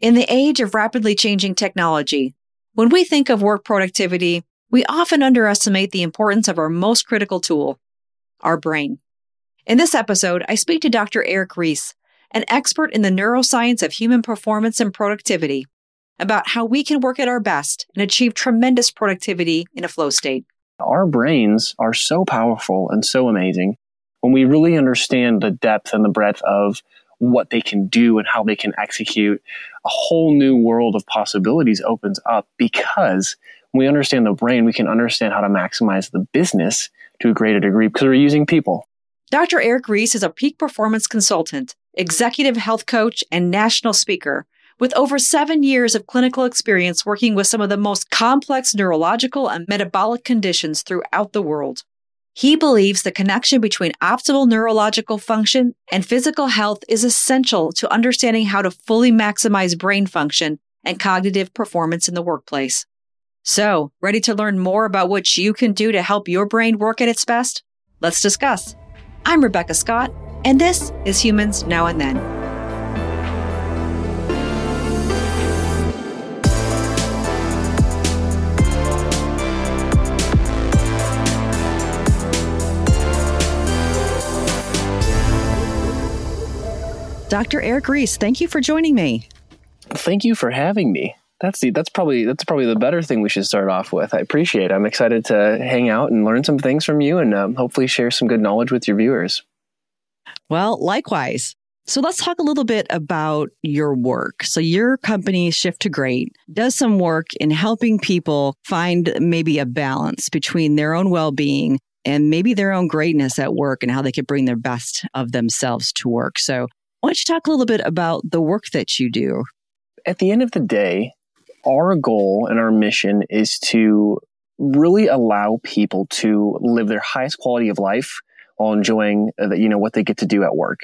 In the age of rapidly changing technology, when we think of work productivity, we often underestimate the importance of our most critical tool, our brain. In this episode, I speak to Dr. Eric Ries, an expert in the neuroscience of human performance and productivity, about how we can work at our best and achieve tremendous productivity in a flow state. Our brains are so powerful and so amazing when we really understand the depth and the breadth of what they can do and how they can execute, a whole new world of possibilities opens up because when we understand the brain, we can understand how to maximize the business to a greater degree because we're using people. Dr. Eric Ries is a peak performance consultant, executive health coach, and national speaker with over seven years of clinical experience working with some of the most complex neurological and metabolic conditions throughout the world. He believes the connection between optimal neurological function and physical health is essential to understanding how to fully maximize brain function and cognitive performance in the workplace. So, ready to learn more about what you can do to help your brain work at its best? Let's discuss. I'm Rebecca Scott, and this is Humans Now and Then. Dr. Eric Reese, thank you for joining me. Thank you for having me. That's the that's probably that's probably the better thing we should start off with. I appreciate. it. I'm excited to hang out and learn some things from you, and um, hopefully share some good knowledge with your viewers. Well, likewise. So let's talk a little bit about your work. So your company Shift to Great does some work in helping people find maybe a balance between their own well-being and maybe their own greatness at work and how they could bring their best of themselves to work. So why don't you talk a little bit about the work that you do? At the end of the day, our goal and our mission is to really allow people to live their highest quality of life while enjoying uh, you know what they get to do at work.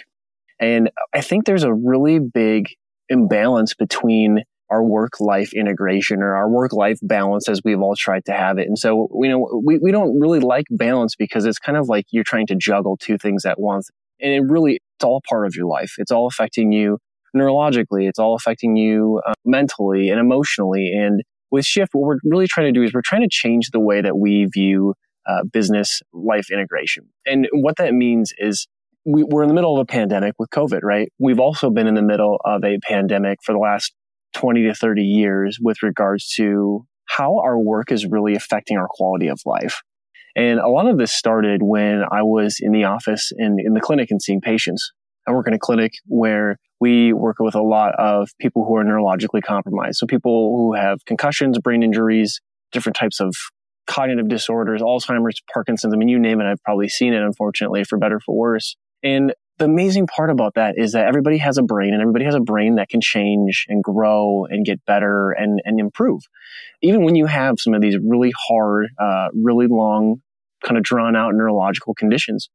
And I think there's a really big imbalance between our work life integration or our work life balance as we've all tried to have it. And so, you know, we, we don't really like balance because it's kind of like you're trying to juggle two things at once. And it really it's all part of your life. It's all affecting you neurologically. It's all affecting you uh, mentally and emotionally. And with Shift, what we're really trying to do is we're trying to change the way that we view uh, business life integration. And what that means is we, we're in the middle of a pandemic with COVID, right? We've also been in the middle of a pandemic for the last 20 to 30 years with regards to how our work is really affecting our quality of life. And a lot of this started when I was in the office and in the clinic and seeing patients. I work in a clinic where we work with a lot of people who are neurologically compromised. So people who have concussions, brain injuries, different types of cognitive disorders, Alzheimer's, Parkinson's. I mean, you name it. I've probably seen it, unfortunately, for better, for worse. And the amazing part about that is that everybody has a brain and everybody has a brain that can change and grow and get better and, and improve. Even when you have some of these really hard, uh, really long, kind of drawn out neurological conditions.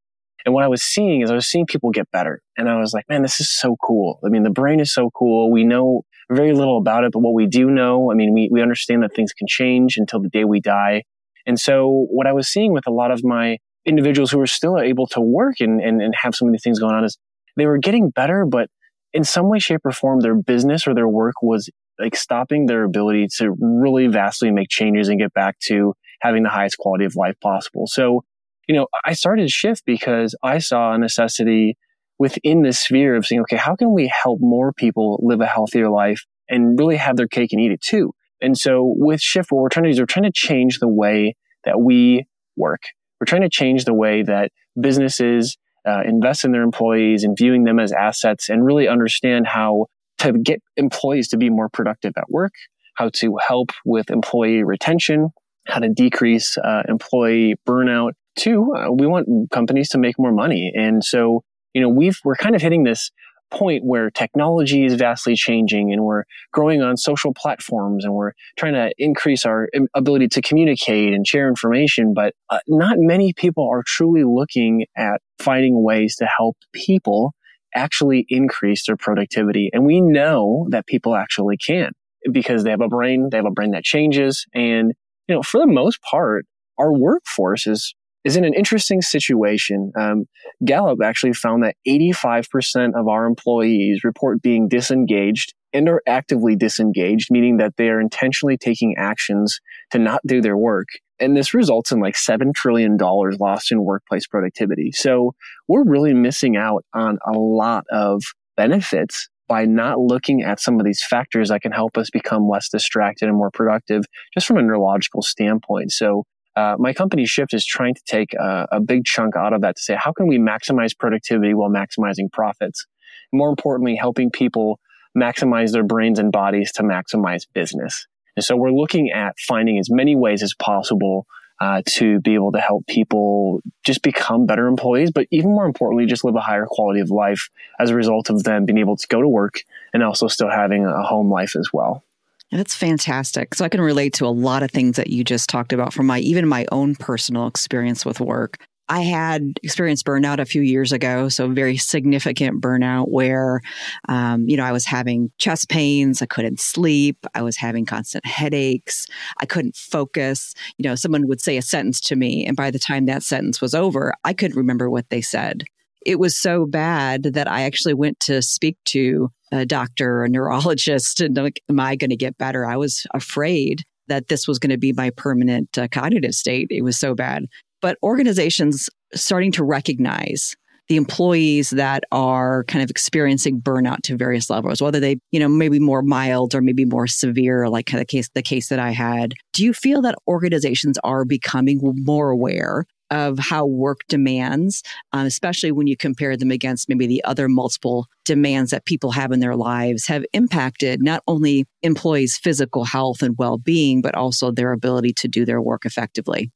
And what I was seeing is I was seeing people get better. And I was like, man, this is so cool. I mean, the brain is so cool. We know very little about it, but what we do know, I mean, we, we understand that things can change until the day we die. And so what I was seeing with a lot of my individuals who were still able to work and, and, and have so many things going on is they were getting better, but in some way, shape, or form, their business or their work was like stopping their ability to really vastly make changes and get back to having the highest quality of life possible. So, you know, I started Shift because I saw a necessity within this sphere of saying, okay, how can we help more people live a healthier life and really have their cake and eat it too? And so with Shift, what we're trying to do is we're trying to change the way that we work. We're trying to change the way that businesses uh, invest in their employees and viewing them as assets and really understand how to get employees to be more productive at work, how to help with employee retention, how to decrease uh, employee burnout. Two, uh, we want companies to make more money. And so, you know, we've, we're kind of hitting this point where technology is vastly changing and we're growing on social platforms and we're trying to increase our ability to communicate and share information. But uh, not many people are truly looking at finding ways to help people actually increase their productivity. And we know that people actually can because they have a brain, they have a brain that changes. And, you know, for the most part, our workforce is is in an interesting situation. Um, Gallup actually found that 85% of our employees report being disengaged and are actively disengaged, meaning that they are intentionally taking actions to not do their work. And this results in like $7 trillion lost in workplace productivity. So we're really missing out on a lot of benefits by not looking at some of these factors that can help us become less distracted and more productive just from a neurological standpoint. So uh, my company shift is trying to take a, a, big chunk out of that to say how can we maximize productivity while maximizing profits more importantly helping people maximize their brains and bodies to maximize business and so we're looking at finding as many ways as possible uh, to be able to help people just become better employees, but even more importantly, just live a higher quality of life as a result of them being able to go to work and also still having a home life as well. That's fantastic. So I can relate to a lot of things that you just talked about from my even my own personal experience with work. I had experienced burnout a few years ago, so very significant burnout where, um, you know, I was having chest pains, I couldn't sleep, I was having constant headaches, I couldn't focus. You know, someone would say a sentence to me, and by the time that sentence was over, I couldn't remember what they said. It was so bad that I actually went to speak to a doctor, a neurologist, and like, am I going to get better? I was afraid that this was going to be my permanent uh, cognitive state. It was so bad but organizations starting to recognize the employees that are kind of experiencing burnout to various levels, whether they, you know, maybe more mild or maybe more severe, like the case, the case that I had. Do you feel that organizations are becoming more aware of how work demands, um, especially when you compare them against maybe the other multiple demands that people have in their lives, have impacted not only employees' physical health and well being, but also their ability to do their work effectively?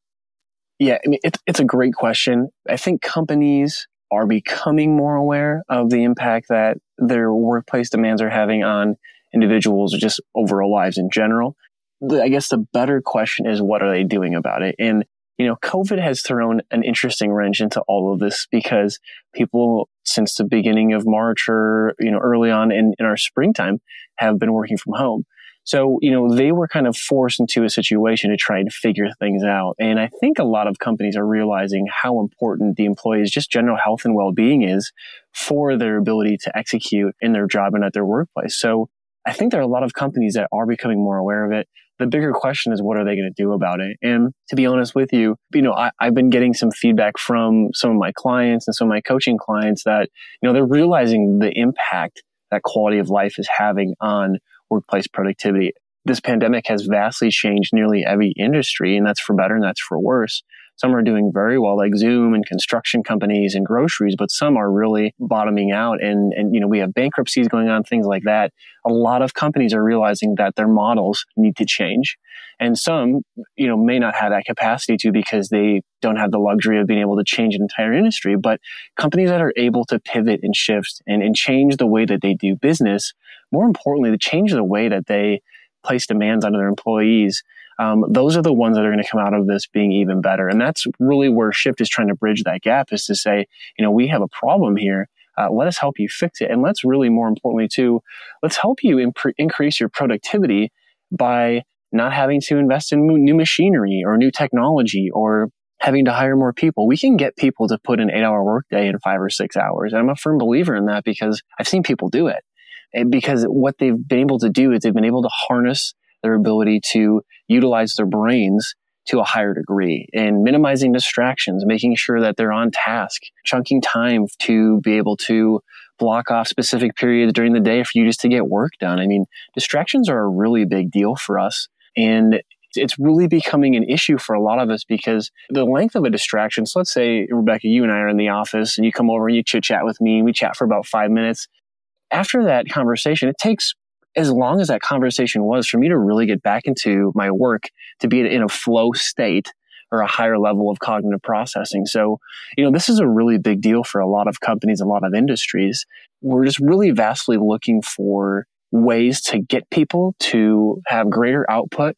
Yeah, I mean, it's, it's a great question. I think companies are becoming more aware of the impact that their workplace demands are having on individuals or just overall lives in general. I guess the better question is, what are they doing about it? And, you know, COVID has thrown an interesting wrench into all of this because people since the beginning of March or, you know, early on in, in our springtime have been working from home. So, you know, they were kind of forced into a situation to try and figure things out. And I think a lot of companies are realizing how important the employees' just general health and well-being is for their ability to execute in their job and at their workplace. So I think there are a lot of companies that are becoming more aware of it. The bigger question is what are they going to do about it? And to be honest with you, you know, I, have been getting some feedback from some of my clients and some of my coaching clients that, you know, they're realizing the impact that quality of life is having on workplace productivity. This pandemic has vastly changed nearly every industry, and that's for better and that's for worse. Some are doing very well, like Zoom and construction companies and groceries, but some are really bottoming out. And, and, you know, we have bankruptcies going on, things like that. A lot of companies are realizing that their models need to change. And some, you know, may not have that capacity to because they don't have the luxury of being able to change an entire industry. But companies that are able to pivot and shift and, and change the way that they do business, more importantly, to change the way that they place demands on their employees um, those are the ones that are going to come out of this being even better. And that's really where Shift is trying to bridge that gap is to say, you know, we have a problem here. Uh, let us help you fix it. And let's really, more importantly, too, let's help you imp- increase your productivity by not having to invest in new machinery or new technology or having to hire more people. We can get people to put an eight hour workday in five or six hours. And I'm a firm believer in that because I've seen people do it. And because what they've been able to do is they've been able to harness their ability to utilize their brains to a higher degree and minimizing distractions, making sure that they're on task, chunking time to be able to block off specific periods during the day for you just to get work done. I mean, distractions are a really big deal for us. And it's really becoming an issue for a lot of us because the length of a distraction. So let's say, Rebecca, you and I are in the office and you come over and you chit chat with me. and We chat for about five minutes. After that conversation, it takes as long as that conversation was for me to really get back into my work, to be in a flow state or a higher level of cognitive processing. So, you know, this is a really big deal for a lot of companies, a lot of industries. We're just really vastly looking for ways to get people to have greater output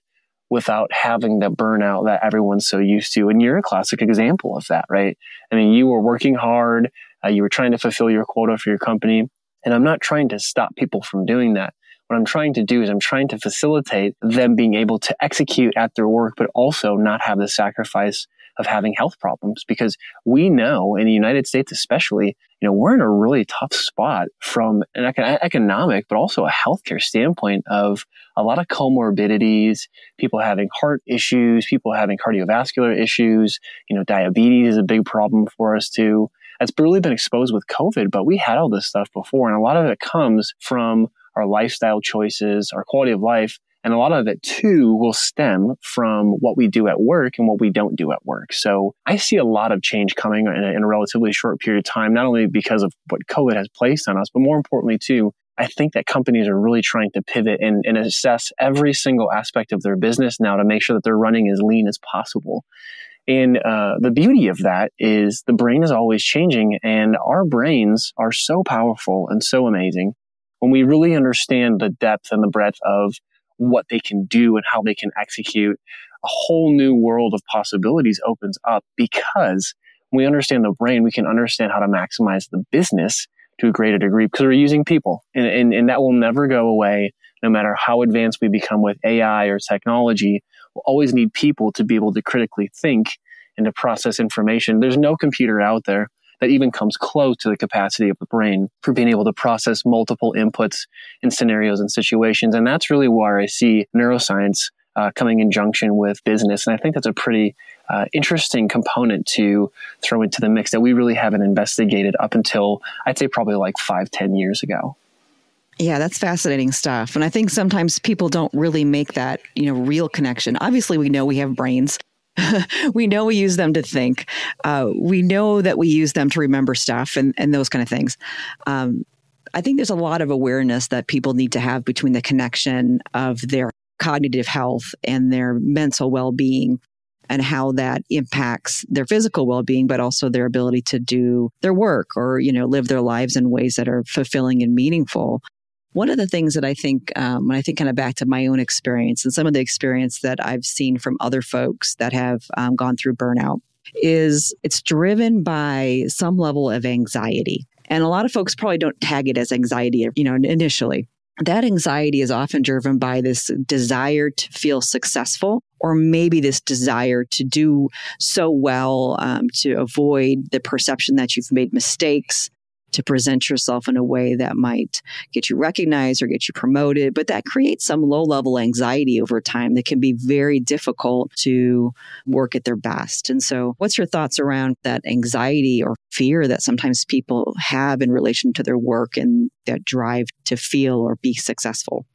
without having the burnout that everyone's so used to. And you're a classic example of that, right? I mean, you were working hard, uh, you were trying to fulfill your quota for your company. And I'm not trying to stop people from doing that. What I'm trying to do is I'm trying to facilitate them being able to execute at their work, but also not have the sacrifice of having health problems because we know in the United States, especially, you know, we're in a really tough spot from an economic, but also a healthcare standpoint of a lot of comorbidities, people having heart issues, people having cardiovascular issues, you know, diabetes is a big problem for us too. It's really been exposed with COVID, but we had all this stuff before. And a lot of it comes from our lifestyle choices, our quality of life, and a lot of it too will stem from what we do at work and what we don't do at work. So I see a lot of change coming in a, in a relatively short period of time, not only because of what COVID has placed on us, but more importantly too, I think that companies are really trying to pivot and, and, assess every single aspect of their business now to make sure that they're running as lean as possible. And uh, the beauty of that is the brain is always changing, and our brains are so powerful and so amazing. When we really understand the depth and the breadth of what they can do and how they can execute, a whole new world of possibilities opens up because we understand the brain, we can understand how to maximize the business to a greater degree because we're using people and, and, and that will never go away no matter how advanced we become with AI or technology. We'll always need people to be able to critically think and to process information. There's no computer out there that even comes close to the capacity of the brain for being able to process multiple inputs in scenarios and situations. And that's really where I see neuroscience uh, coming in junction with business. And I think that's a pretty uh, interesting component to throw into the mix that we really haven't investigated up until I'd say probably like five, ten years ago. Yeah, that's fascinating stuff. And I think sometimes people don't really make that, you know, real connection. Obviously, we know we have brains. we know we use them to think. Uh, we know that we use them to remember stuff and, and those kind of things. Um, I think there's a lot of awareness that people need to have between the connection of their cognitive health and their mental well being and how that impacts their physical well-being but also their ability to do their work or you know live their lives in ways that are fulfilling and meaningful one of the things that I think, um, when I think kind of back to my own experience and some of the experience that I've seen from other folks that have um, gone through burnout, is it's driven by some level of anxiety. And a lot of folks probably don't tag it as anxiety, you know, initially. That anxiety is often driven by this desire to feel successful, or maybe this desire to do so well um, to avoid the perception that you've made mistakes, to present yourself in a way that might get you recognized or get you promoted, but that creates some low level anxiety over time that can be very difficult to work at their best. And so, what's your thoughts around that anxiety or fear that sometimes people have in relation to their work and that drive to feel or be successful?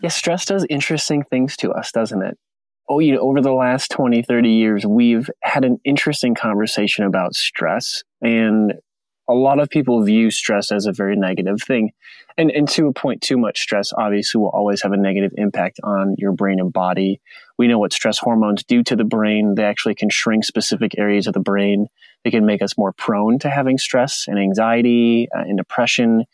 Yeah, stress does interesting things to us, doesn't it? oh, you know, over the last 20, 30 years, we've had an interesting conversation about stress and a lot of people view stress as a very negative thing. And, and to a point, too much stress obviously will always have a negative impact on your brain and body. We know what stress hormones do to the brain. They actually can shrink specific areas of the brain. They can make us more prone to having stress and anxiety uh, and depression.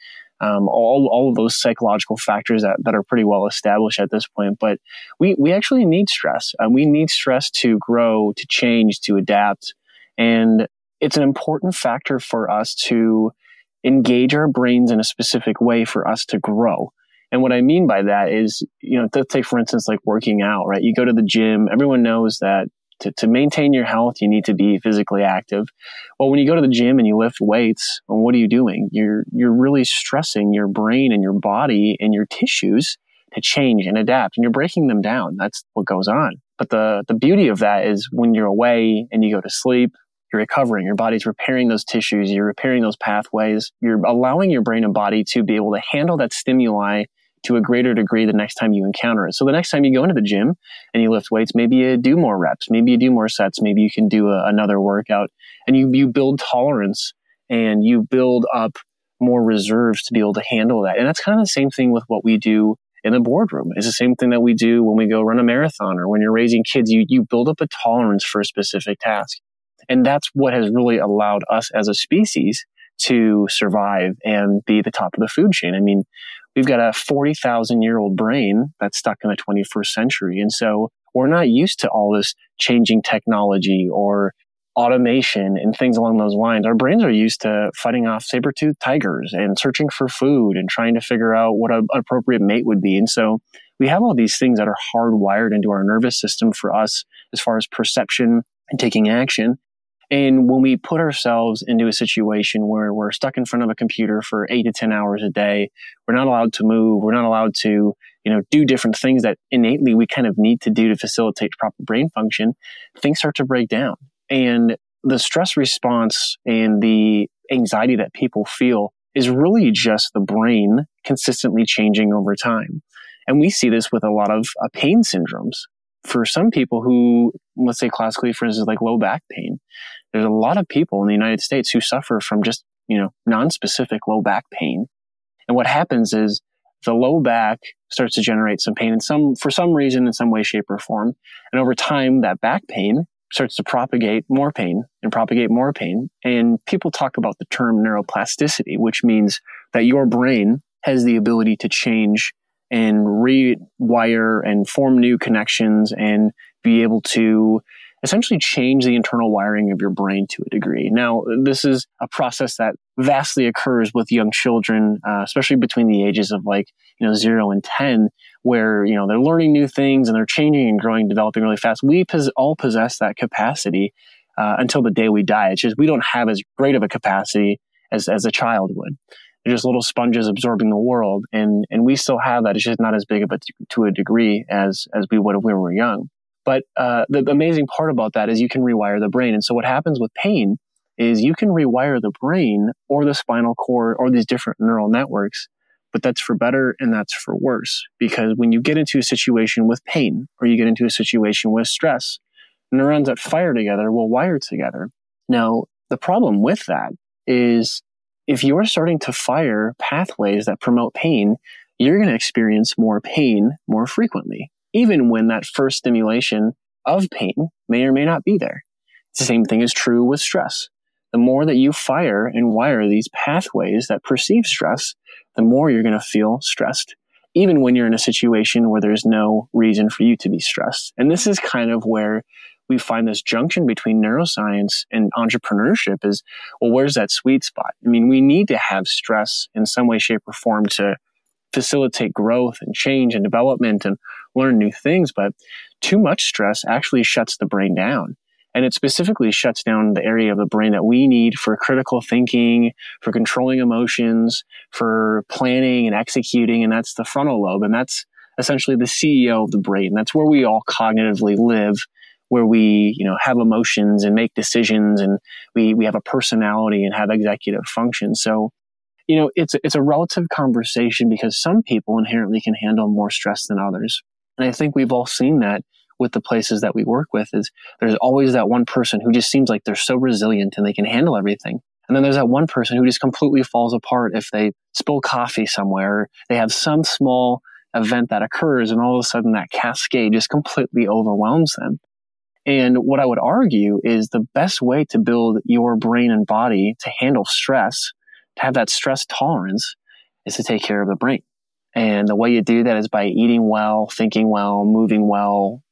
Um, all, all of those psychological factors that, that are pretty well established at this point. But we, we actually need stress. Um, we need stress to grow, to change, to adapt. And it's an important factor for us to engage our brains in a specific way for us to grow. And what I mean by that is, you know, let's take for instance, like working out, right? You go to the gym, everyone knows that to, to maintain your health, you need to be physically active. Well, when you go to the gym and you lift weights, well, what are you doing? You're, you're really stressing your brain and your body and your tissues to change and adapt and you're breaking them down. That's what goes on. But the, the beauty of that is when you're away and you go to sleep you're recovering, your body's repairing those tissues, you're repairing those pathways, you're allowing your brain and body to be able to handle that stimuli to a greater degree the next time you encounter it. So the next time you go into the gym and you lift weights, maybe you do more reps, maybe you do more sets, maybe you can do a, another workout and you, you build tolerance and you build up more reserves to be able to handle that. And that's kind of the same thing with what we do in the boardroom. It's the same thing that we do when we go run a marathon or when you're raising kids. You, you build up a tolerance for a specific task. And that's what has really allowed us as a species to survive and be the top of the food chain. I mean, we've got a 40,000 year old brain that's stuck in the 21st century. And so we're not used to all this changing technology or automation and things along those lines. Our brains are used to fighting off saber-toothed tigers and searching for food and trying to figure out what an appropriate mate would be. And so we have all these things that are hardwired into our nervous system for us as far as perception and taking action. And when we put ourselves into a situation where we're stuck in front of a computer for eight to 10 hours a day, we're not allowed to move, we're not allowed to, you know, do different things that innately we kind of need to do to facilitate proper brain function, things start to break down. And the stress response and the anxiety that people feel is really just the brain consistently changing over time. And we see this with a lot of uh, pain syndromes. For some people who, let's say classically, for instance, like low back pain, there's a lot of people in the United States who suffer from just, you know, non-specific low back pain. And what happens is the low back starts to generate some pain in some, for some reason, in some way, shape, or form. And over time, that back pain starts to propagate more pain and propagate more pain. And people talk about the term neuroplasticity, which means that your brain has the ability to change and rewire and form new connections and be able to essentially change the internal wiring of your brain to a degree. Now, this is a process that vastly occurs with young children, uh, especially between the ages of like, you know, zero and 10, where, you know, they're learning new things and they're changing and growing, developing really fast. We pos- all possess that capacity uh, until the day we die. It's just we don't have as great of a capacity as, as a child would. They're just little sponges absorbing the world. And, and we still have that. It's just not as big of a, to a degree as, as we would if we were young. But uh, the amazing part about that is you can rewire the brain. And so what happens with pain is you can rewire the brain or the spinal cord or these different neural networks, but that's for better and that's for worse. Because when you get into a situation with pain or you get into a situation with stress, neurons that fire together will wire together. Now, the problem with that is if you're starting to fire pathways that promote pain, you're going to experience more pain more frequently even when that first stimulation of pain may or may not be there. The same thing is true with stress. The more that you fire and wire these pathways that perceive stress, the more you're going to feel stressed, even when you're in a situation where there's no reason for you to be stressed. And this is kind of where we find this junction between neuroscience and entrepreneurship is, well, where's that sweet spot? I mean, we need to have stress in some way, shape, or form to facilitate growth and change and development and learn new things. But too much stress actually shuts the brain down. And it specifically shuts down the area of the brain that we need for critical thinking, for controlling emotions, for planning and executing. And that's the frontal lobe. And that's essentially the CEO of the brain. That's where we all cognitively live, where we, you know, have emotions and make decisions and we, we have a personality and have executive function. So you know, it's, it's a relative conversation because some people inherently can handle more stress than others. And I think we've all seen that with the places that we work with is there's always that one person who just seems like they're so resilient and they can handle everything. And then there's that one person who just completely falls apart if they spill coffee somewhere, they have some small event that occurs and all of a sudden that cascade just completely overwhelms them. And what I would argue is the best way to build your brain and body to handle stress to have that stress tolerance is to take care of the brain. And the way you do that is by eating well, thinking well, moving well,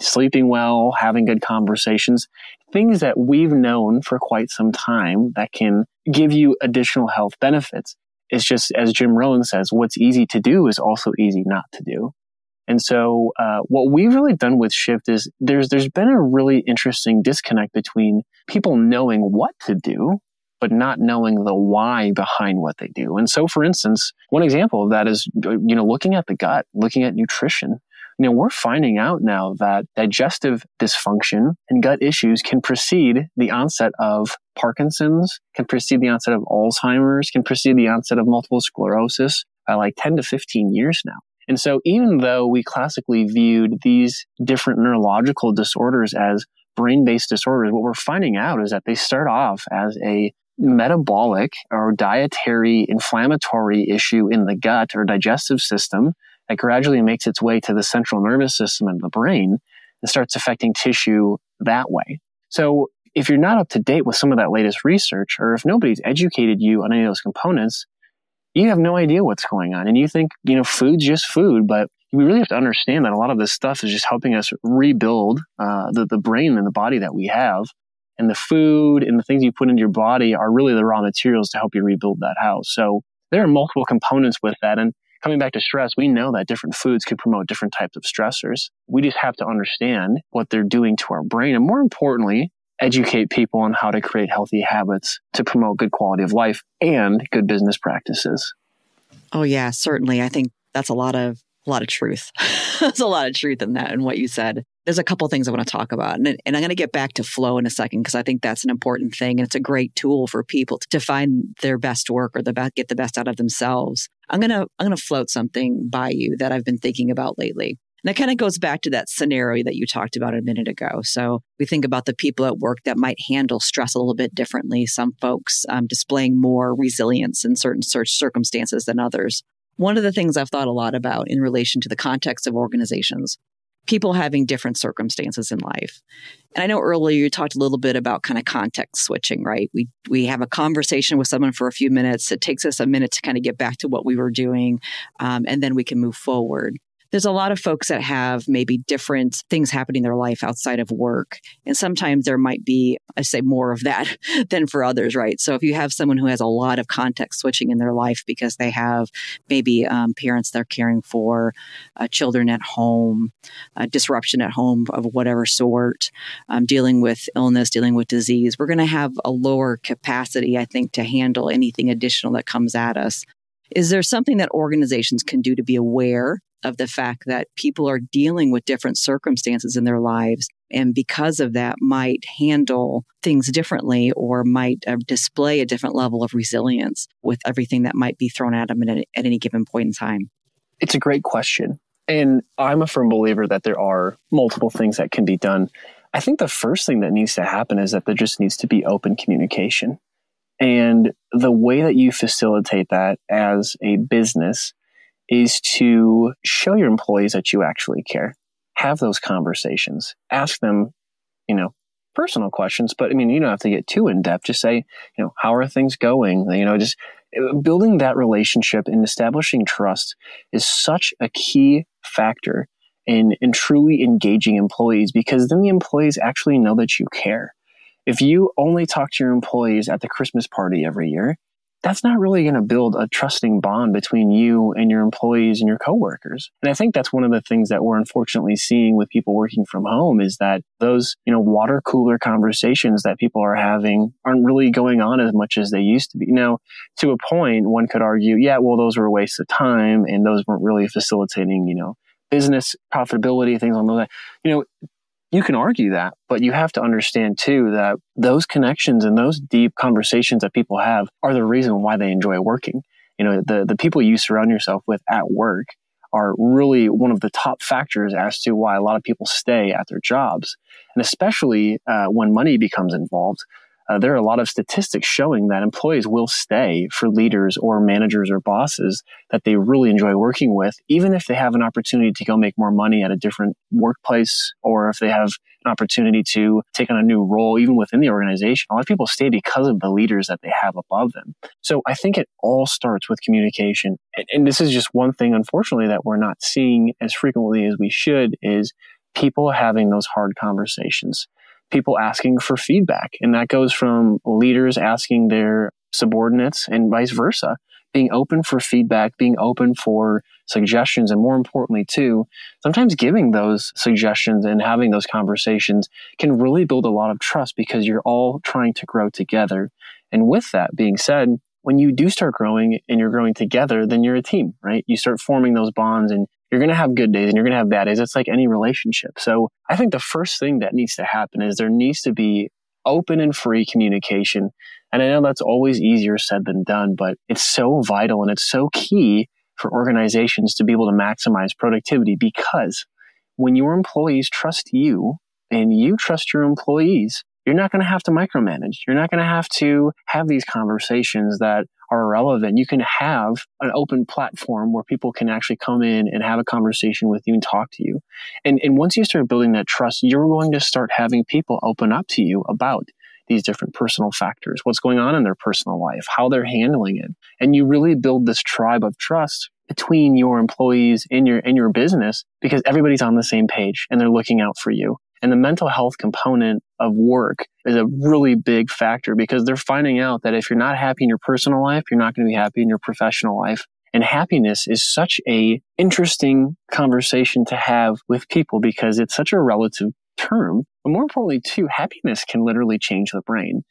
sleeping well, having good conversations, things that we've known for quite some time that can give you additional health benefits. It's just, as Jim Rohn says, what's easy to do is also easy not to do. And so, uh, what we've really done with Shift is there's there's been a really interesting disconnect between people knowing what to do but not knowing the why behind what they do. And so, for instance, one example of that is, you know, looking at the gut, looking at nutrition. You know, we're finding out now that digestive dysfunction and gut issues can precede the onset of Parkinson's, can precede the onset of Alzheimer's, can precede the onset of multiple sclerosis by like 10 to 15 years now. And so even though we classically viewed these different neurological disorders as brain-based disorders, what we're finding out is that they start off as a metabolic or dietary inflammatory issue in the gut or digestive system that gradually makes its way to the central nervous system and the brain and starts affecting tissue that way. So if you're not up to date with some of that latest research, or if nobody's educated you on any of those components, you have no idea what's going on. And you think, you know, food's just food, but we really have to understand that a lot of this stuff is just helping us rebuild uh, the, the brain and the body that we have and the food and the things you put into your body are really the raw materials to help you rebuild that house. So there are multiple components with that. And coming back to stress, we know that different foods could promote different types of stressors. We just have to understand what they're doing to our brain. And more importantly, educate people on how to create healthy habits to promote good quality of life and good business practices. Oh yeah, certainly. I think that's a lot of a lot of truth. There's a lot of truth in that and what you said. There's a couple things I want to talk about. And, and I'm going to get back to flow in a second because I think that's an important thing. And it's a great tool for people to, to find their best work or the best, get the best out of themselves. I'm going to, I'm going to float something by you that I've been thinking about lately. And that kind of goes back to that scenario that you talked about a minute ago. So we think about the people at work that might handle stress a little bit differently. Some folks um, displaying more resilience in certain circumstances than others. One of the things I've thought a lot about in relation to the context of organizations, people having different circumstances in life. And I know earlier you talked a little bit about kind of context switching, right? We we have a conversation with someone for a few minutes. It takes us a minute to kind of get back to what we were doing, um, and then we can move forward there's a lot of folks that have maybe different things happening in their life outside of work. And sometimes there might be, I say, more of that than for others, right? So if you have someone who has a lot of context switching in their life because they have maybe um, parents they're caring for, uh, children at home, uh, disruption at home of whatever sort, um, dealing with illness, dealing with disease, we're going to have a lower capacity, I think, to handle anything additional that comes at us. Is there something that organizations can do to be aware of the fact that people are dealing with different circumstances in their lives and because of that might handle things differently or might uh, display a different level of resilience with everything that might be thrown at them at, at any given point in time? It's a great question. And I'm a firm believer that there are multiple things that can be done. I think the first thing that needs to happen is that there just needs to be open communication. And the way that you facilitate that as a business is to show your employees that you actually care. Have those conversations. Ask them, you know, personal questions, but I mean, you don't have to get too in depth. Just say, you know, how are things going? You know, just uh, building that relationship and establishing trust is such a key factor in, in truly engaging employees because then the employees actually know that you care. If you only talk to your employees at the Christmas party every year, that's not really going to build a trusting bond between you and your employees and your coworkers. And I think that's one of the things that we're unfortunately seeing with people working from home is that those, you know, water cooler conversations that people are having aren't really going on as much as they used to be. Now, to a point, one could argue, yeah, well, those were a waste of time and those weren't really facilitating, you know, business profitability, things like that. You know, you can argue that, but you have to understand too that those connections and those deep conversations that people have are the reason why they enjoy working. You know, the, the people you surround yourself with at work are really one of the top factors as to why a lot of people stay at their jobs. And especially uh, when money becomes involved, uh, there are a lot of statistics showing that employees will stay for leaders or managers or bosses that they really enjoy working with, even if they have an opportunity to go make more money at a different workplace or if they have an opportunity to take on a new role, even within the organization. A lot of people stay because of the leaders that they have above them. So I think it all starts with communication. And, and this is just one thing, unfortunately, that we're not seeing as frequently as we should is people having those hard conversations people asking for feedback. And that goes from leaders asking their subordinates and vice versa, being open for feedback, being open for suggestions, and more importantly, too, sometimes giving those suggestions and having those conversations can really build a lot of trust because you're all trying to grow together. And with that being said, when you do start growing and you're growing together, then you're a team, right? You start forming those bonds and you're going to have good days and you're going to have bad days. It's like any relationship. So I think the first thing that needs to happen is there needs to be open and free communication. And I know that's always easier said than done, but it's so vital and it's so key for organizations to be able to maximize productivity because when your employees trust you and you trust your employees, you're not going to have to micromanage. You're not going to have to have these conversations that are irrelevant. You can have an open platform where people can actually come in and have a conversation with you and talk to you. And, and once you start building that trust, you're going to start having people open up to you about these different personal factors, what's going on in their personal life, how they're handling it. And you really build this tribe of trust between your employees and your and your business because everybody's on the same page and they're looking out for you. And the mental health component of work is a really big factor because they're finding out that if you're not happy in your personal life, you're not going to be happy in your professional life. And happiness is such a interesting conversation to have with people because it's such a relative term. But more importantly, too, happiness can literally change the brain.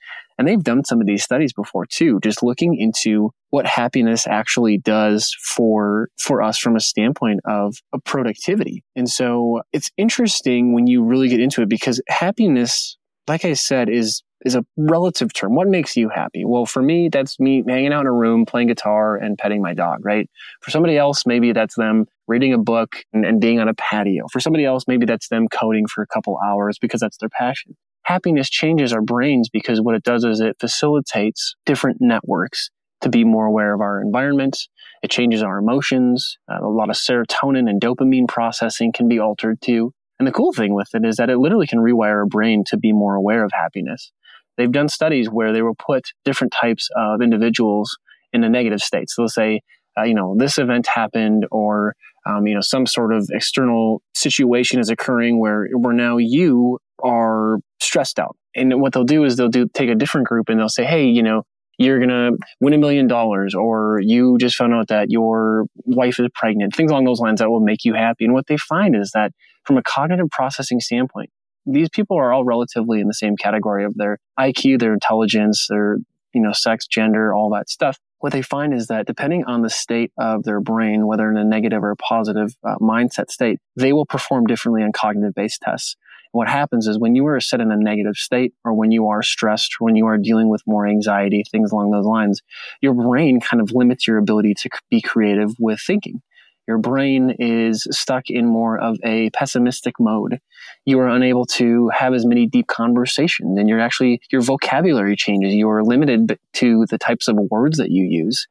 And they've done some of these studies before too, just looking into what happiness actually does for, for us from a standpoint of, of productivity. And so it's interesting when you really get into it because happiness, like I said, is is a relative term. What makes you happy? Well, for me, that's me hanging out in a room, playing guitar and petting my dog, right? For somebody else, maybe that's them reading a book and, and being on a patio. For somebody else, maybe that's them coding for a couple hours because that's their passion. Happiness changes our brains because what it does is it facilitates different networks to be more aware of our environment. It changes our emotions. Uh, a lot of serotonin and dopamine processing can be altered too. And the cool thing with it is that it literally can rewire our brain to be more aware of happiness. They've done studies where they will put different types of individuals in a negative state. So they'll say, uh, you know, this event happened or, um, you know, some sort of external situation is occurring where, where now you are stressed out. And what they'll do is they'll do take a different group and they'll say, hey, you know, you're going to win a million dollars or you just found out that your wife is pregnant, things along those lines that will make you happy. And what they find is that from a cognitive processing standpoint, these people are all relatively in the same category of their IQ, their intelligence, their, you know, sex, gender, all that stuff. What they find is that depending on the state of their brain, whether in a negative or a positive uh, mindset state, they will perform differently on cognitive based tests. What happens is when you are set in a negative state or when you are stressed when you are dealing with more anxiety, things along those lines, your brain kind of limits your ability to be creative with thinking your brain is stuck in more of a pessimistic mode. You are unable to have as many deep conversations and you're actually, your vocabulary changes. You are limited to the types of words that you use.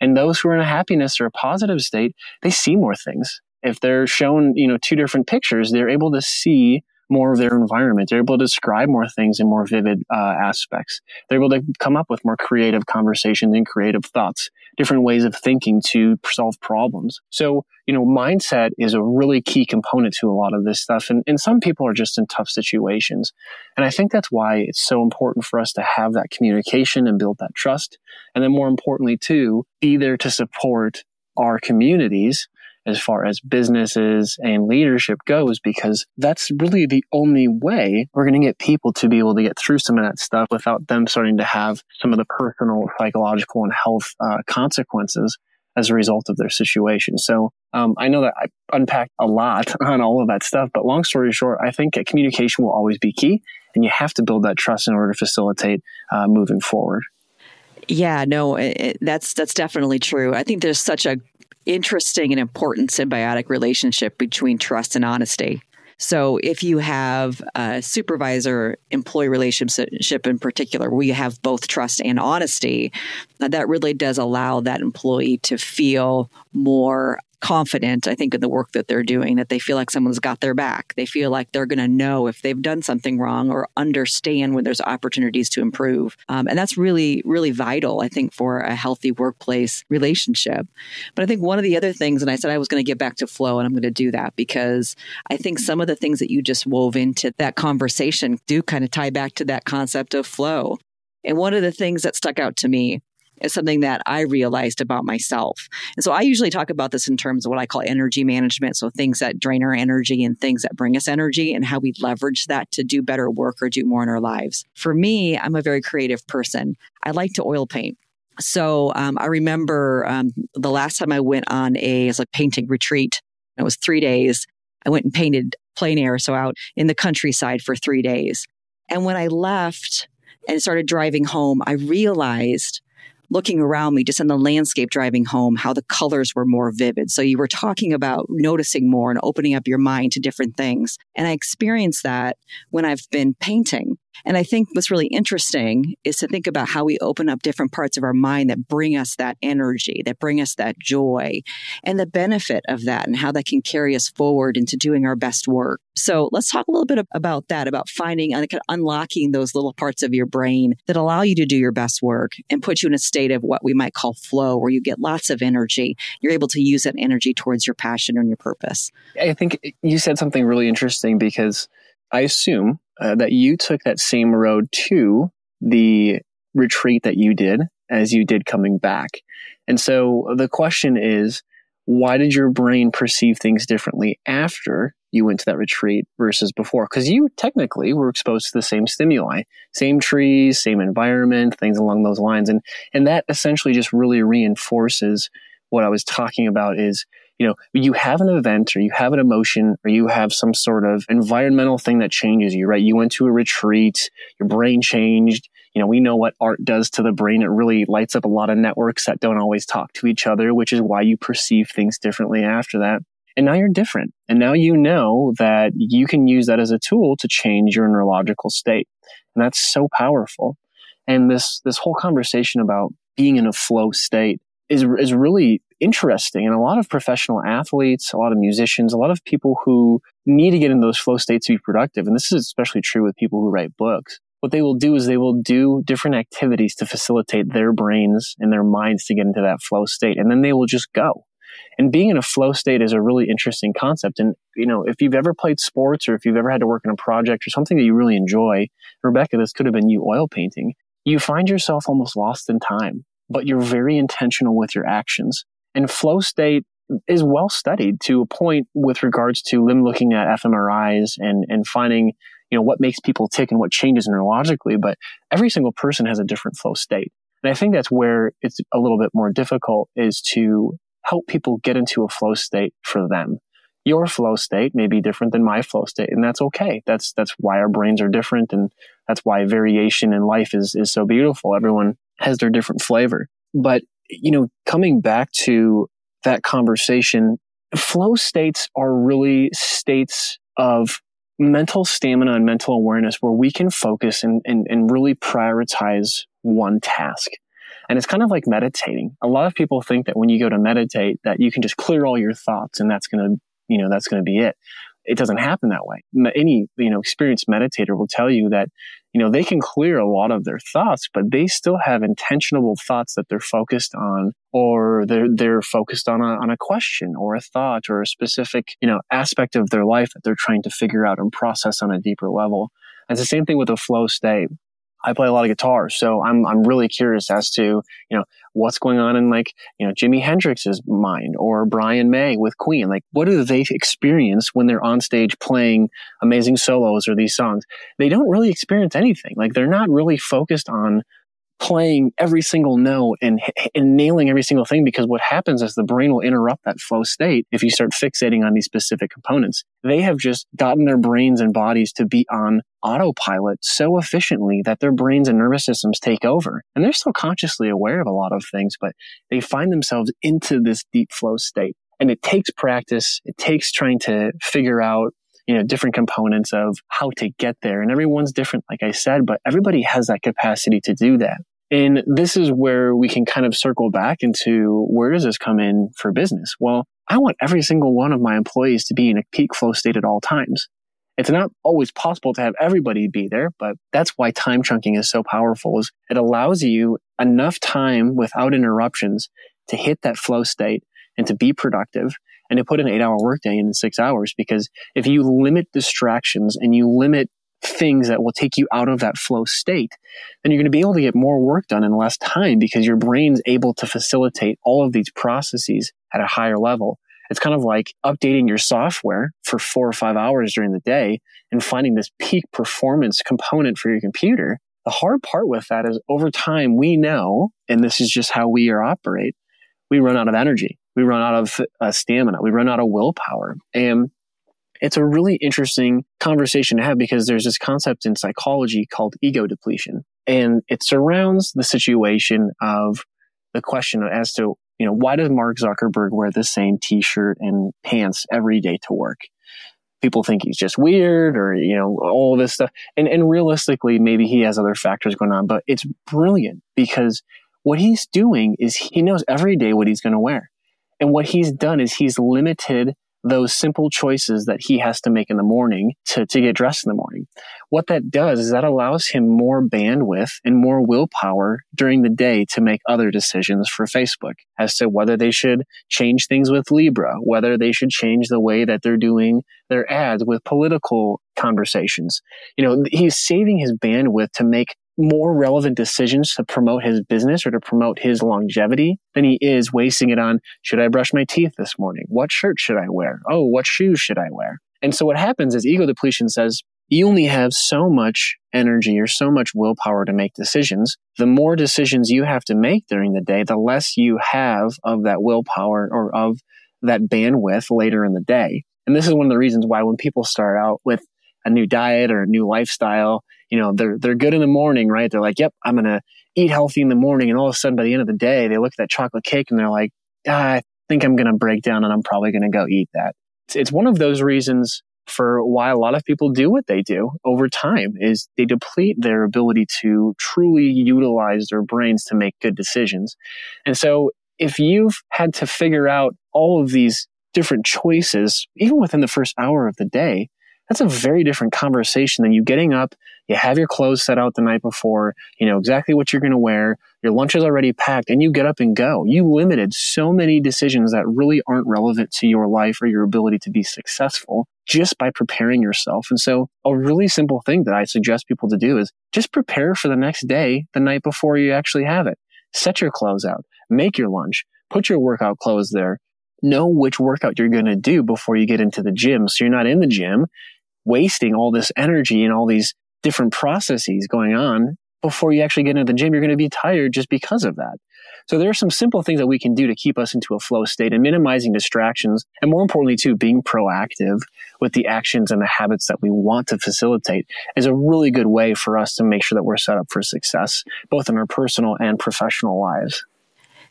And those who are in a happiness or a positive state, they see more things. If they're shown, you know, two different pictures, they're able to see more of their environment. They're able to describe more things in more vivid uh, aspects. They're able to come up with more creative conversations and creative thoughts, different ways of thinking to solve problems. So, you know, mindset is a really key component to a lot of this stuff. And, and some people are just in tough situations. And I think that's why it's so important for us to have that communication and build that trust. And then more importantly, too, be there to support our communities as far as businesses and leadership goes, because that's really the only way we're going to get people to be able to get through some of that stuff without them starting to have some of the personal, psychological, and health uh, consequences as a result of their situation. So um, I know that I unpacked a lot on all of that stuff, but long story short, I think communication will always be key, and you have to build that trust in order to facilitate uh, moving forward. Yeah, no, it, that's that's definitely true. I think there's such a interesting and important symbiotic relationship between trust and honesty. So, if you have a supervisor employee relationship in particular, where you have both trust and honesty, that really does allow that employee to feel more confident, I think, in the work that they're doing, that they feel like someone's got their back. They feel like they're going to know if they've done something wrong or understand when there's opportunities to improve. Um, and that's really, really vital, I think, for a healthy workplace relationship. But I think one of the other things, and I said I was going to get back to flow, and I'm going to do that because I think some of the things that you just wove into that conversation do kind of tie back to that concept of flow. And one of the things that stuck out to me is something that I realized about myself. And so I usually talk about this in terms of what I call energy management. So things that drain our energy and things that bring us energy and how we leverage that to do better work or do more in our lives. For me, I'm a very creative person. I like to oil paint. So um, I remember um, the last time I went on a, a painting retreat. It was three days. I went and painted plein air, so out in the countryside for three days. And when I left and started driving home, I realized looking around me, just in the landscape driving home, how the colors were more vivid. So you were talking about noticing more and opening up your mind to different things. And I experienced that when I've been painting. And I think what's really interesting is to think about how we open up different parts of our mind that bring us that energy, that bring us that joy, and the benefit of that, and how that can carry us forward into doing our best work. So let's talk a little bit about that, about finding and kind of unlocking those little parts of your brain that allow you to do your best work and put you in a state of what we might call flow, where you get lots of energy. You're able to use that energy towards your passion and your purpose. I think you said something really interesting because I assume uh, that you took that same road to the retreat that you did as you did coming back. And so the question is, why did your brain perceive things differently after you went to that retreat versus before? Because you technically were exposed to the same stimuli, same trees, same environment, things along those lines. And, and that essentially just really reinforces what I was talking about is, you know, you have an event or you have an emotion or you have some sort of environmental thing that changes you, right? You went to a retreat, your brain changed, you know, we know what art does to the brain. It really lights up a lot of networks that don't always talk to each other, which is why you perceive things differently after that. And now you're different. And now you know that you can use that as a tool to change your neurological state. And that's so powerful. And this, this whole conversation about being in a flow state is, is really interesting. And a lot of professional athletes, a lot of musicians, a lot of people who need to get in those flow states to be productive. And this is especially true with people who write books what they will do is they will do different activities to facilitate their brains and their minds to get into that flow state. And then they will just go. And being in a flow state is a really interesting concept. And, you know, if you've ever played sports or if you've ever had to work in a project or something that you really enjoy, Rebecca, this could have been you oil painting, you find yourself almost lost in time, but you're very intentional with your actions. And flow state is well studied to a point with regards to limb looking at fMRIs and, and finding you know, what makes people tick and what changes neurologically, but every single person has a different flow state. And I think that's where it's a little bit more difficult is to help people get into a flow state for them. Your flow state may be different than my flow state, and that's okay. That's that's why our brains are different, and that's why variation in life is is so beautiful. Everyone has their different flavor. But you know, coming back to that conversation, flow states are really states of mental stamina and mental awareness where we can focus and, and, and really prioritize one task. And it's kind of like meditating. A lot of people think that when you go to meditate, that you can just clear all your thoughts and that's going to, you know, that's going to be it it doesn't happen that way. Any, you know, experienced meditator will tell you that, you know, they can clear a lot of their thoughts, but they still have intentional thoughts that they're focused on or they're, they're focused on a, on a question or a thought or a specific, you know, aspect of their life that they're trying to figure out and process on a deeper level. And it's the same thing with a flow state. I play a lot of guitar, so I'm I'm really curious as to you know what's going on in like you know Jimi Hendrix's mind or Brian May with Queen. Like, what do they experience when they're on stage playing amazing solos or these songs? They don't really experience anything. Like, they're not really focused on playing every single note and, and nailing every single thing because what happens is the brain will interrupt that flow state if you start fixating on these specific components. They have just gotten their brains and bodies to be on autopilot so efficiently that their brains and nervous systems take over. And they're still consciously aware of a lot of things, but they find themselves into this deep flow state. And it takes practice. It takes trying to figure out you know, different components of how to get there. And everyone's different, like I said, but everybody has that capacity to do that. And this is where we can kind of circle back into where does this come in for business? Well, I want every single one of my employees to be in a peak flow state at all times. It's not always possible to have everybody be there, but that's why time chunking is so powerful is it allows you enough time without interruptions to hit that flow state and to be productive and to put an eight hour workday in six hours. Because if you limit distractions and you limit things that will take you out of that flow state, then you're going to be able to get more work done in less time because your brain's able to facilitate all of these processes at a higher level. It's kind of like updating your software for four or five hours during the day and finding this peak performance component for your computer. The hard part with that is over time, we know, and this is just how we operate, we run out of energy we run out of uh, stamina, we run out of willpower. And it's a really interesting conversation to have because there's this concept in psychology called ego depletion. And it surrounds the situation of the question as to, you know, why does Mark Zuckerberg wear the same t-shirt and pants every day to work? People think he's just weird or, you know, all this stuff. And, and realistically, maybe he has other factors going on, but it's brilliant because what he's doing is he knows every day what he's going to wear. And what he's done is he's limited those simple choices that he has to make in the morning to, to get dressed in the morning. What that does is that allows him more bandwidth and more willpower during the day to make other decisions for Facebook as to whether they should change things with Libra, whether they should change the way that they're doing their ads with political conversations. You know, he's saving his bandwidth to make more relevant decisions to promote his business or to promote his longevity than he is wasting it on should I brush my teeth this morning? What shirt should I wear? Oh, what shoes should I wear? And so what happens is ego depletion says you only have so much energy or so much willpower to make decisions. The more decisions you have to make during the day, the less you have of that willpower or of that bandwidth later in the day. And this is one of the reasons why when people start out with a new diet or a new lifestyle, you know, they're, they're good in the morning, right? They're like, yep, I'm going to eat healthy in the morning. And all of a sudden by the end of the day, they look at that chocolate cake and they're like, ah, I think I'm going to break down and I'm probably going to go eat that. It's, it's one of those reasons for why a lot of people do what they do over time is they deplete their ability to truly utilize their brains to make good decisions. And so if you've had to figure out all of these different choices, even within the first hour of the day, that's a very different conversation than you getting up, you have your clothes set out the night before, you know exactly what you're going to wear, your lunch is already packed, and you get up and go. You limited so many decisions that really aren't relevant to your life or your ability to be successful just by preparing yourself. And so a really simple thing that I suggest people to do is just prepare for the next day the night before you actually have it. Set your clothes out, make your lunch, put your workout clothes there, know which workout you're going to do before you get into the gym. So you're not in the gym wasting all this energy and all these different processes going on before you actually get into the gym. You're going to be tired just because of that. So there are some simple things that we can do to keep us into a flow state and minimizing distractions. And more importantly, too, being proactive with the actions and the habits that we want to facilitate is a really good way for us to make sure that we're set up for success, both in our personal and professional lives.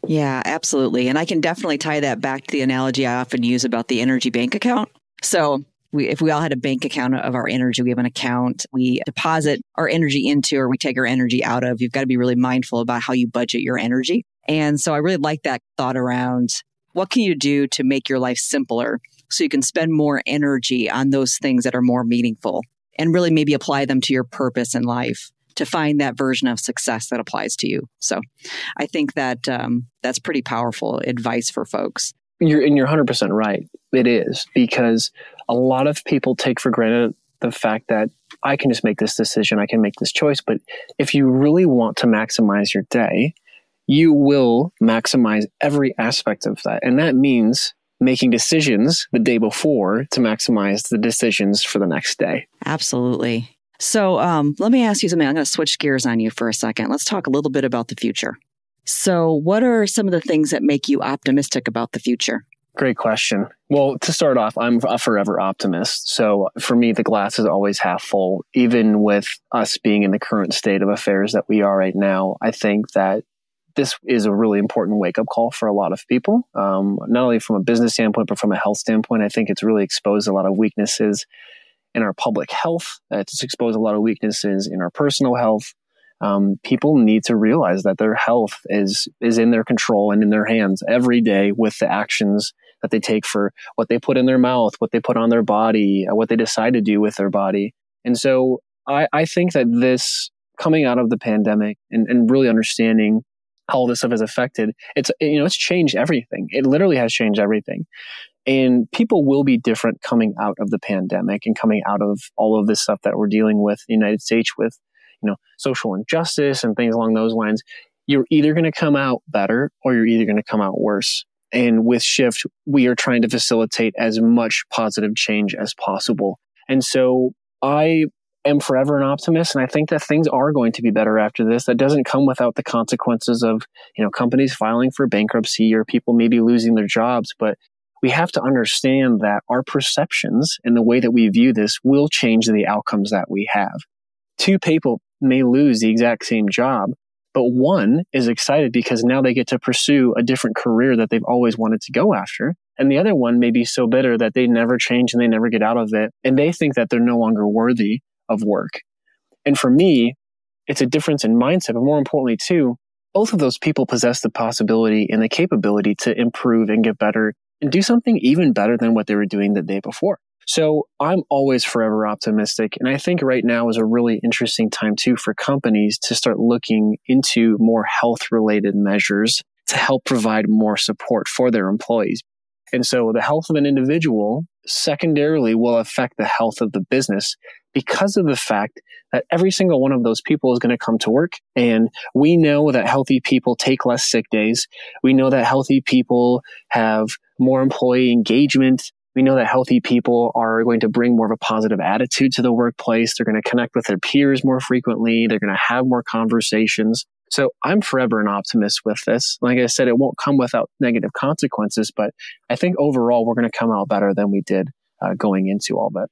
Yeah, absolutely. And I can definitely tie that back to the analogy I often use about the energy bank account. So we, if we all had a bank account of our energy, we have an account we deposit our energy into or we take our energy out of. You've got to be really mindful about how you budget your energy. And so I really like that thought around what can you do to make your life simpler so you can spend more energy on those things that are more meaningful and really maybe apply them to your purpose in life to find that version of success that applies to you. So I think that um, that's pretty powerful advice for folks. You're and you're 100% right. It is because a lot of people take for granted the fact that I can just make this decision, I can make this choice, but if you really want to maximize your day, you will maximize every aspect of that. And that means making decisions the day before to maximize the decisions for the next day. Absolutely. So um, let me ask you something. I'm going to switch gears on you for a second. Let's talk a little bit about the future. So, what are some of the things that make you optimistic about the future? Great question. Well, to start off, I'm a forever optimist. So for me, the glass is always half full. Even with us being in the current state of affairs that we are right now, I think that this is a really important wake up call for a lot of people, um, not only from a business standpoint, but from a health standpoint. I think it's really exposed a lot of weaknesses in our public health. It's exposed a lot of weaknesses in our personal health. Um, people need to realize that their health is is in their control and in their hands every day with the actions that they take for what they put in their mouth, what they put on their body, uh, what they decide to do with their body. And so I, I think that this coming out of the pandemic and, and really understanding how all this stuff has affected, it's, you know, it's changed everything. It literally has changed everything. And people will be different coming out of the pandemic and coming out of all of this stuff that we're dealing with in the United States with, you know, social injustice and things along those lines. You're either going to come out better or you're either going to come out worse. And with Shift, we are trying to facilitate as much positive change as possible. And so I am forever an optimist and I think that things are going to be better after this. That doesn't come without the consequences of, you know, companies filing for bankruptcy or people maybe losing their jobs, but we have to understand that our perceptions and the way that we view this will change the outcomes that we have. Two people may lose the exact same job, but one is excited because now they get to pursue a different career that they've always wanted to go after. And the other one may be so bitter that they never change and they never get out of it. And they think that they're no longer worthy of work. And for me, it's a difference in mindset, but more importantly, too, both of those people possess the possibility and the capability to improve and get better and do something even better than what they were doing the day before. So I'm always forever optimistic. And I think right now is a really interesting time too for companies to start looking into more health related measures to help provide more support for their employees. And so the health of an individual secondarily will affect the health of the business because of the fact that every single one of those people is going to come to work. And we know that healthy people take less sick days. We know that healthy people have more employee engagement. We know that healthy people are going to bring more of a positive attitude to the workplace. They're going to connect with their peers more frequently. They're going to have more conversations. So I'm forever an optimist with this. Like I said, it won't come without negative consequences, but I think overall we're going to come out better than we did uh, going into all that.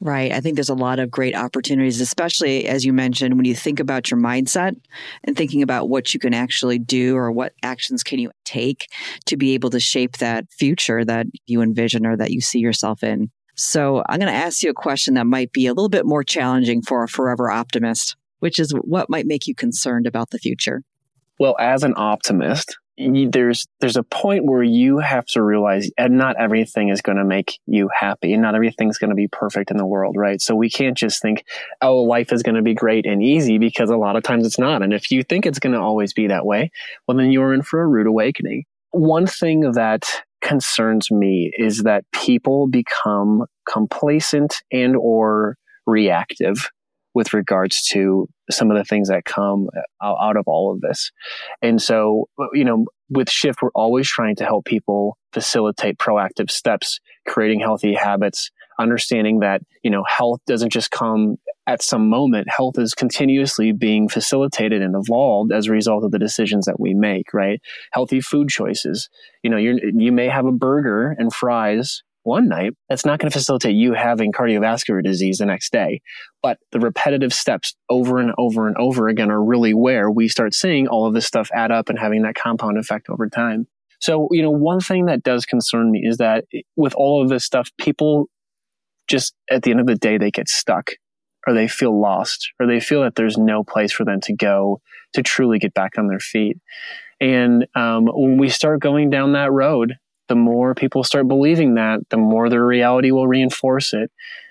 Right. I think there's a lot of great opportunities, especially as you mentioned, when you think about your mindset and thinking about what you can actually do or what actions can you take to be able to shape that future that you envision or that you see yourself in. So I'm going to ask you a question that might be a little bit more challenging for a forever optimist, which is what might make you concerned about the future? Well, as an optimist, there's there's a point where you have to realize and not everything is going to make you happy and not everything's going to be perfect in the world right? So we can't just think oh life is going to be great and easy because a lot of times it's not and if you think it's going to always be that way well then you're in for a rude awakening. One thing that concerns me is that people become complacent and or reactive with regards to some of the things that come out of all of this. And so, you know, with Shift, we're always trying to help people facilitate proactive steps, creating healthy habits, understanding that, you know, health doesn't just come at some moment. Health is continuously being facilitated and evolved as a result of the decisions that we make, right? Healthy food choices. You know, you you may have a burger and fries one night, that's not going to facilitate you having cardiovascular disease the next day. But the repetitive steps over and over and over again are really where we start seeing all of this stuff add up and having that compound effect over time. So, you know, one thing that does concern me is that with all of this stuff, people just at the end of the day, they get stuck or they feel lost or they feel that there's no place for them to go to truly get back on their feet. And um, when we start going down that road, the more people start believing that, the more their reality will reinforce it.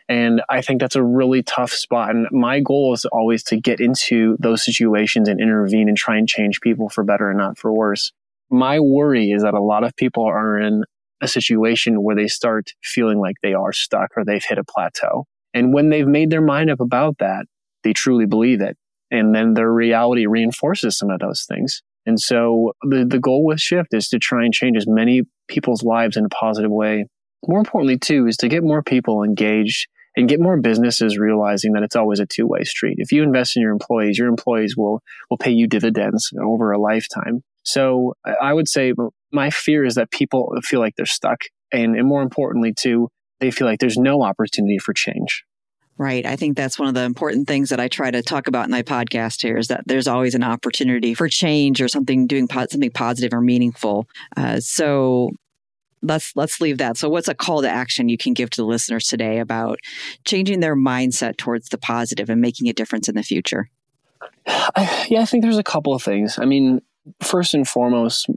And I think that's a really tough spot. And my goal is always to get into those situations and intervene and try and change people for better and not for worse. My worry is that a lot of people are in a situation where they start feeling like they are stuck or they've hit a plateau. And when they've made their mind up about that, they truly believe it. And then their reality reinforces some of those things. And so the, the goal with Shift is to try and change as many people's lives in a positive way. More importantly, too, is to get more people engaged and get more businesses realizing that it's always a two way street. If you invest in your employees, your employees will, will pay you dividends over a lifetime. So I would say my fear is that people feel like they're stuck. And, and more importantly, too, they feel like there's no opportunity for change. Right. I think that's one of the important things that I try to talk about in my podcast here is that there's always an opportunity for change or something doing po- something positive or meaningful. Uh, so let's let's leave that. So what's a call to action you can give to the listeners today about changing their mindset towards the positive and making a difference in the future? I, yeah, I think there's a couple of things. I mean, first and foremost,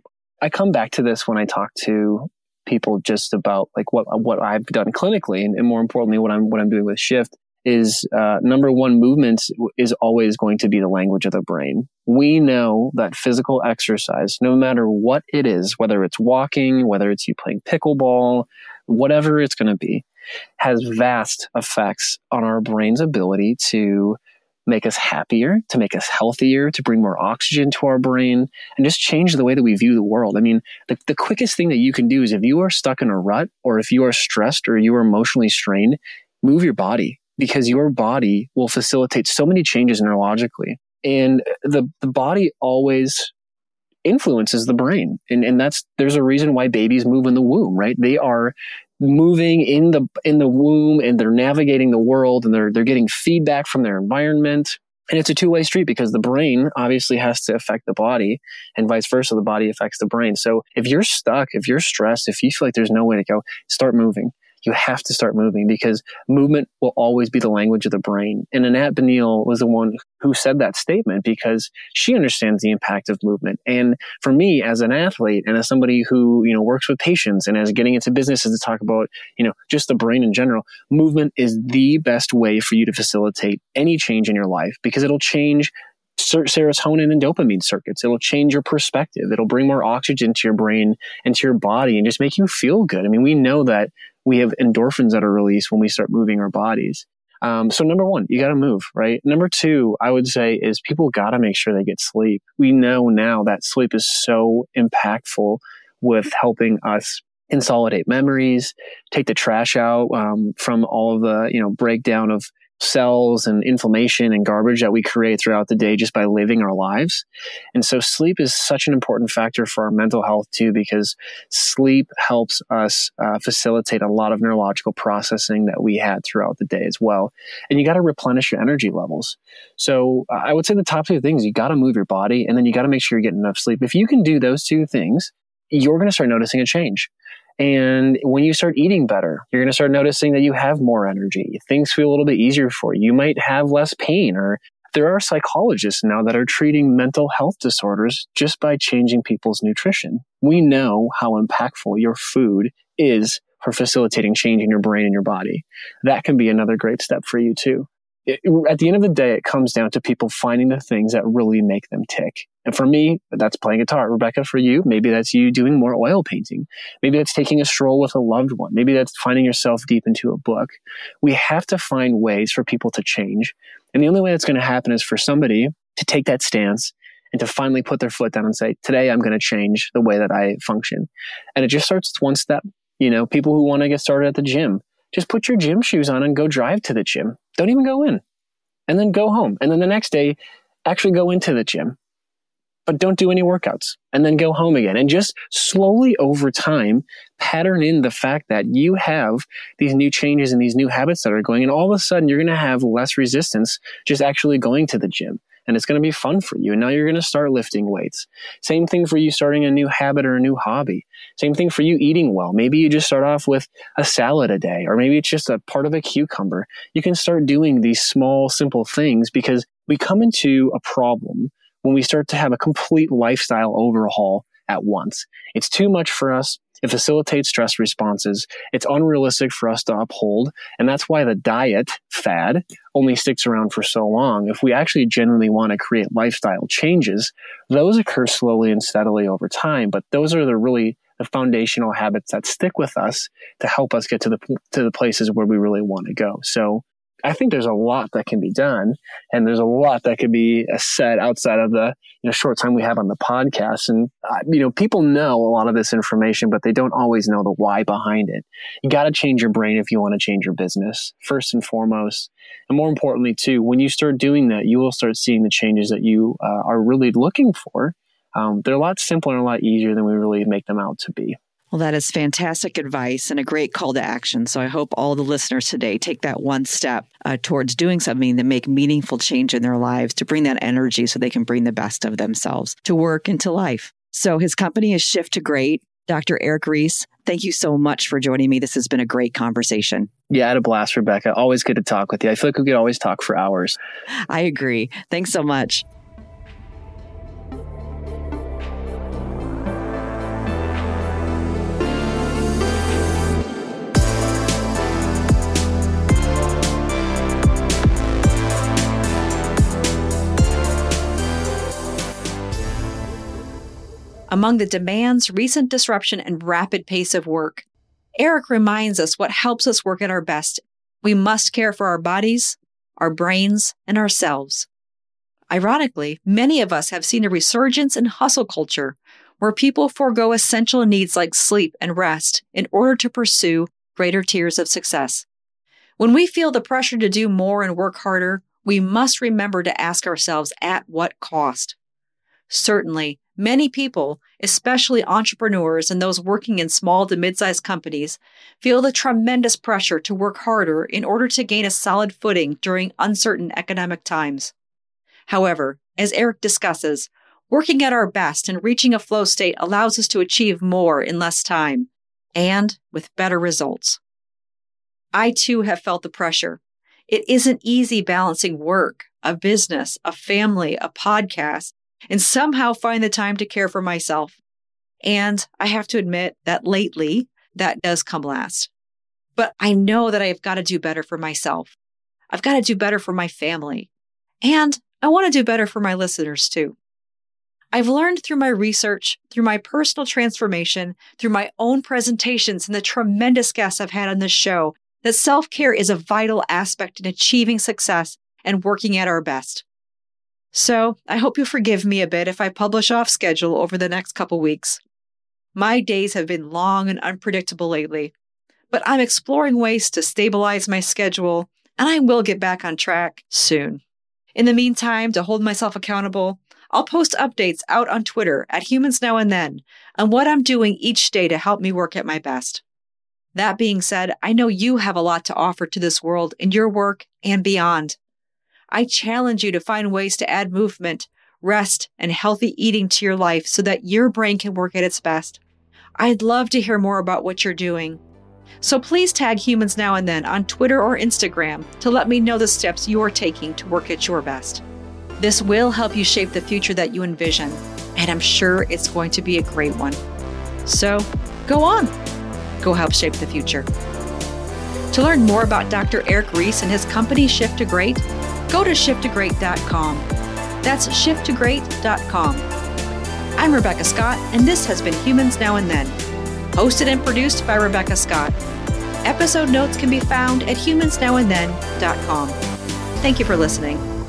I come back to this when I talk to people just about like what what I've done clinically and, and more importantly what I'm what I'm doing with Shift is uh, number one, movement is always going to be the language of the brain. We know that physical exercise, no matter what it is, whether it's walking, whether it's you playing pickleball, whatever it's going to be, has vast effects on our brain's ability to make us happier, to make us healthier, to bring more oxygen to our brain, and just change the way that we view the world. I mean, the, the quickest thing that you can do is if you are stuck in a rut or if you are stressed or you are emotionally strained, move your body because your body will facilitate so many changes neurologically. And the, the body always influences the brain. And, and that's, there's a reason why babies move in the womb, right? They are moving in the, in the womb and they're navigating the world and they're, they're getting feedback from their environment. And it's a two way street because the brain obviously has to affect the body and vice versa. The body affects the brain. So if you're stuck, if you're stressed, if you feel like there's no way to go, start moving you have to start moving because movement will always be the language of the brain. And Anat Baniel was the one who said that statement because she understands the impact of movement. And for me as an athlete and as somebody who, you know, works with patients and as getting into businesses to talk about, you know, just the brain in general, movement is the best way for you to facilitate any change in your life because it'll change serotonin and dopamine circuits. It'll change your perspective. It'll bring more oxygen to your brain and to your body and just make you feel good. I mean, we know that we have endorphins that are released when we start moving our bodies. Um, so number one, you got to move, right? Number two, I would say is people got to make sure they get sleep. We know now that sleep is so impactful with helping us consolidate memories, take the trash out um, from all of the you know breakdown of cells and inflammation and garbage that we create throughout the day just by living our lives. And so sleep is such an important factor for our mental health too, because sleep helps us uh, facilitate a lot of neurological processing that we had throughout the day as well. And you got to replenish your energy levels. So uh, I would say the top two things, you got to move your body and then you got to make sure you're getting enough sleep. If you can do those two things, you're going to start noticing a change. And when you start eating better, you're going to start noticing that you have more energy. Things feel a little bit easier for you. You might have less pain or there are psychologists now that are treating mental health disorders just by changing people's nutrition. We know how impactful your food is for facilitating change in your brain and your body. That can be another great step for you too it, at the end of the day, it comes down to people finding the things that really make them tick. And for me, that's playing guitar. Rebecca, for you, maybe that's you doing more oil painting. Maybe that's taking a stroll with a loved one. Maybe that's finding yourself deep into a book. We have to find ways for people to change. And the only way that's going to happen is for somebody to take that stance and to finally put their foot down and say, today I'm going to change the way that I function. And it just starts with one step. You know, people who want to get started at the gym, just put your gym shoes on and go drive to the gym. Don't even go in. And then go home. And then the next day, actually go into the gym. But don't do any workouts and then go home again. And just slowly over time, pattern in the fact that you have these new changes and these new habits that are going. And all of a sudden, you're going to have less resistance just actually going to the gym and it's going to be fun for you. And now you're going to start lifting weights. Same thing for you starting a new habit or a new hobby. Same thing for you eating well. Maybe you just start off with a salad a day, or maybe it's just a part of a cucumber. You can start doing these small, simple things because we come into a problem when we start to have a complete lifestyle overhaul at once. It's too much for us. It facilitates stress responses. It's unrealistic for us to uphold. And that's why the diet fad only sticks around for so long. If we actually genuinely want to create lifestyle changes, those occur slowly and steadily over time. But those are the really the foundational habits that stick with us to help us get to the to the places where we really want to go. So I think there's a lot that can be done, and there's a lot that could be said outside of the you know short time we have on the podcast. And uh, you know, people know a lot of this information, but they don't always know the why behind it. You got to change your brain if you want to change your business first and foremost, and more importantly too. When you start doing that, you will start seeing the changes that you uh, are really looking for. Um, they're a lot simpler and a lot easier than we really make them out to be. Well, that is fantastic advice and a great call to action. So I hope all the listeners today take that one step uh, towards doing something that make meaningful change in their lives to bring that energy so they can bring the best of themselves to work and to life. So his company is Shift to Great. Dr. Eric Reese, thank you so much for joining me. This has been a great conversation. Yeah, I had a blast, Rebecca. Always good to talk with you. I feel like we could always talk for hours. I agree. Thanks so much. Among the demands, recent disruption, and rapid pace of work, Eric reminds us what helps us work at our best. We must care for our bodies, our brains, and ourselves. Ironically, many of us have seen a resurgence in hustle culture where people forego essential needs like sleep and rest in order to pursue greater tiers of success. When we feel the pressure to do more and work harder, we must remember to ask ourselves at what cost. Certainly, Many people, especially entrepreneurs and those working in small to mid sized companies, feel the tremendous pressure to work harder in order to gain a solid footing during uncertain economic times. However, as Eric discusses, working at our best and reaching a flow state allows us to achieve more in less time and with better results. I too have felt the pressure. It isn't easy balancing work, a business, a family, a podcast, and somehow find the time to care for myself. And I have to admit that lately, that does come last. But I know that I've got to do better for myself. I've got to do better for my family. And I want to do better for my listeners too. I've learned through my research, through my personal transformation, through my own presentations, and the tremendous guests I've had on this show that self care is a vital aspect in achieving success and working at our best. So I hope you forgive me a bit if I publish off schedule over the next couple weeks. My days have been long and unpredictable lately, but I'm exploring ways to stabilize my schedule and I will get back on track soon. In the meantime, to hold myself accountable, I'll post updates out on Twitter at Humans Now and Then on what I'm doing each day to help me work at my best. That being said, I know you have a lot to offer to this world in your work and beyond. I challenge you to find ways to add movement, rest, and healthy eating to your life so that your brain can work at its best. I'd love to hear more about what you're doing. So please tag Humans Now and Then on Twitter or Instagram to let me know the steps you're taking to work at your best. This will help you shape the future that you envision, and I'm sure it's going to be a great one. So go on, go help shape the future. To learn more about Dr. Eric Ries and his company Shift to Great, go to shifttogreat.com. That's shifttogreat.com. I'm Rebecca Scott, and this has been Humans Now and Then, hosted and produced by Rebecca Scott. Episode notes can be found at humansnowandthen.com. Thank you for listening.